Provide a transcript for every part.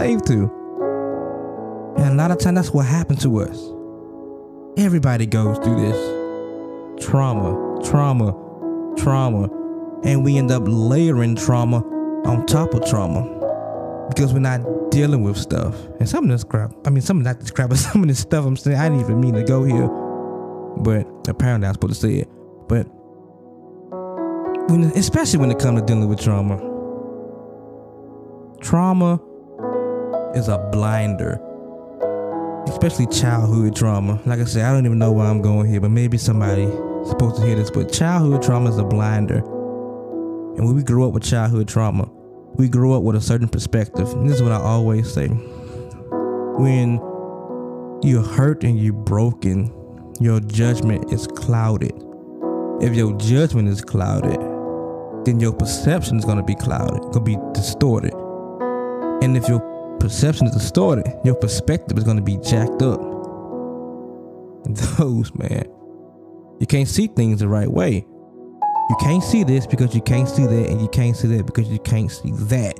slave to. And a lot of times that's what happened to us. Everybody goes through this trauma, trauma, trauma, and we end up layering trauma on top of trauma because we're not dealing with stuff. And some of this crap, I mean, some of not crap, but some of this stuff I'm saying, I didn't even mean to go here, but apparently I'm supposed to say it. But when, especially when it comes to dealing with trauma, trauma is a blinder especially childhood trauma. Like I said, I don't even know why I'm going here, but maybe somebody supposed to hear this. But childhood trauma is a blinder. And when we grow up with childhood trauma, we grow up with a certain perspective. And this is what I always say. When you're hurt and you're broken, your judgment is clouded. If your judgment is clouded, then your perception is going to be clouded, going to be distorted. And if your perception is distorted, your perspective is going to be jacked up. Those, man, you can't see things the right way. You can't see this because you can't see that, and you can't see that because you can't see that.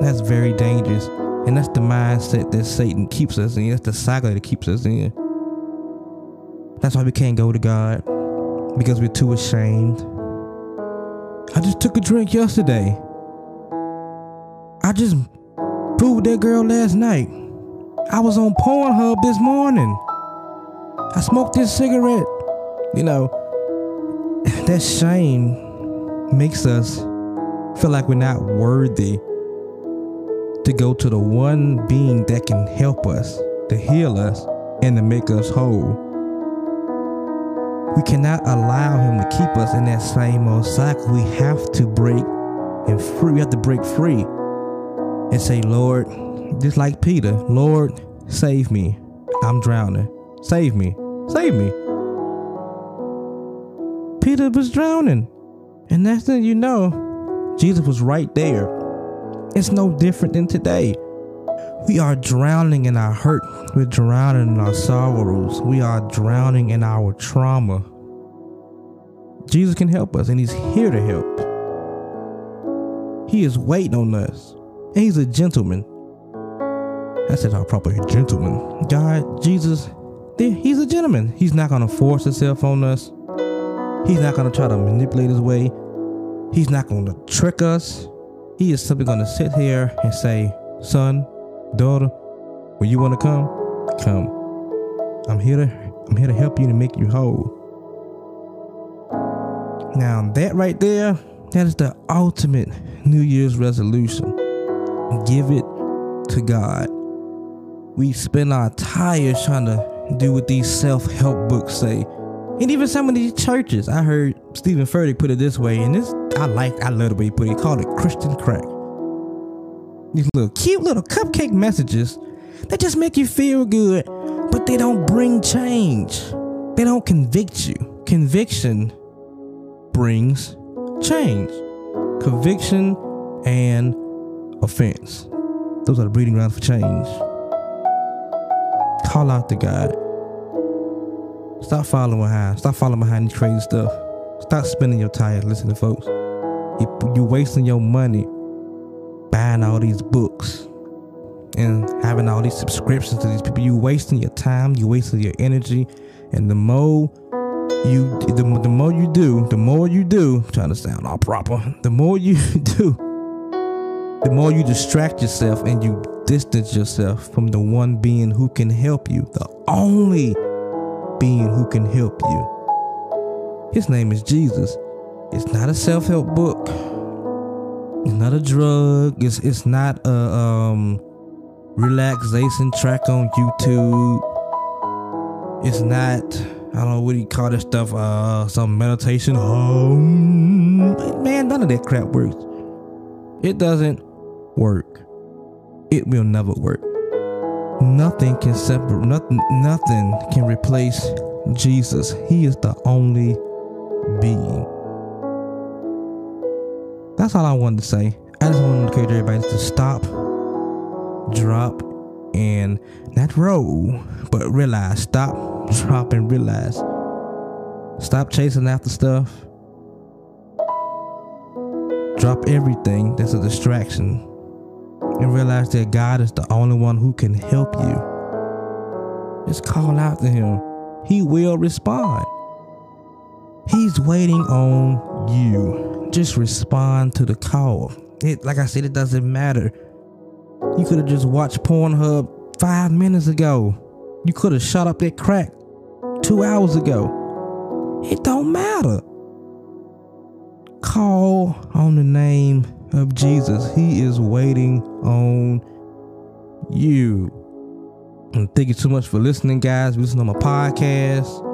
That's very dangerous. And that's the mindset that Satan keeps us in. That's the cycle that keeps us in. That's why we can't go to God because we're too ashamed. I just took a drink yesterday. I just Proved that girl last night. I was on Pornhub this morning. I smoked this cigarette. You know, that shame makes us feel like we're not worthy to go to the one being that can help us, to heal us, and to make us whole. We cannot allow him to keep us in that same old cycle. We have to break and free. We have to break free and say, Lord, just like Peter, Lord, save me. I'm drowning. Save me. Save me. Peter was drowning. And that's when you know Jesus was right there. It's no different than today. We are drowning in our hurt. We're drowning in our sorrows. We are drowning in our trauma. Jesus can help us, and He's here to help. He is waiting on us. And he's a gentleman. I said, "Our proper gentleman." God, Jesus, he's a gentleman. He's not gonna force himself on us. He's not gonna try to manipulate his way. He's not gonna trick us. He is simply gonna sit here and say, "Son, daughter, when you want to come, come. I'm here to I'm here to help you to make you whole." Now that right there, that is the ultimate New Year's resolution give it to God. We spend our tires trying to do what these self help books say. And even some of these churches, I heard Stephen Furtick put it this way, and this I like, I love the way he put it. He called it Christian crack. These little cute little cupcake messages that just make you feel good, but they don't bring change. They don't convict you. Conviction brings change. Conviction and offense. Those are the breeding grounds for change. Call out to God. Stop following behind. Stop following behind these crazy stuff. Stop spending your time listening to folks. You, you're wasting your money buying all these books and having all these subscriptions to these people. You're wasting your time. You're wasting your energy. And the more you, the, the more you do, the more you do, I'm trying to sound all proper, the more you do, the more you distract yourself and you distance yourself from the one being who can help you, the only being who can help you. His name is Jesus. It's not a self help book. It's not a drug. It's it's not a um, relaxation track on YouTube. It's not I don't know what do you call this stuff. Uh, some meditation. Um, man, none of that crap works. It doesn't work. It will never work. Nothing can separate nothing nothing can replace Jesus. He is the only being. That's all I wanted to say. I just want to encourage everybody to stop, drop, and not roll, but realize. Stop, drop, and realize. Stop chasing after stuff. Drop everything that's a distraction and realize that God is the only one who can help you. Just call out to Him. He will respond. He's waiting on you. Just respond to the call. It, like I said, it doesn't matter. You could have just watched Pornhub five minutes ago. You could have shut up that crack two hours ago. It don't matter. Call on the name of Jesus. He is waiting on you. And thank you so much for listening, guys. Listen to my podcast.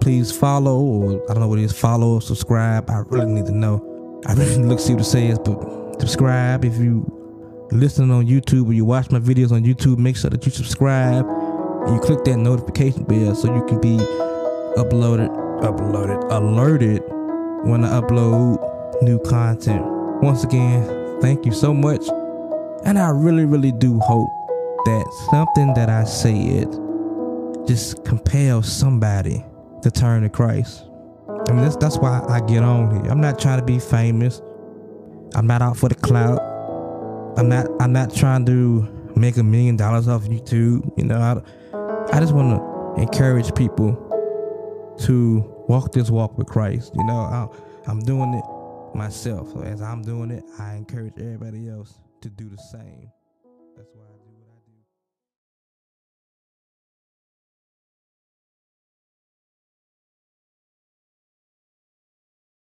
Please follow, or I don't know what it is, follow, subscribe. I really need to know. I really look see what it says, but subscribe if you listening on YouTube or you watch my videos on YouTube. Make sure that you subscribe and you click that notification bell so you can be uploaded, uploaded, alerted when I upload new content. Once again, thank you so much. And I really, really do hope that something that I said just compels somebody to turn to Christ. I mean, that's, that's why I get on here. I'm not trying to be famous. I'm not out for the clout. I'm not. I'm not trying to make a million dollars off YouTube. You know, I, I just want to encourage people to walk this walk with Christ. You know, I'm doing it myself. So as I'm doing it, I encourage everybody else to do the same. That's why I do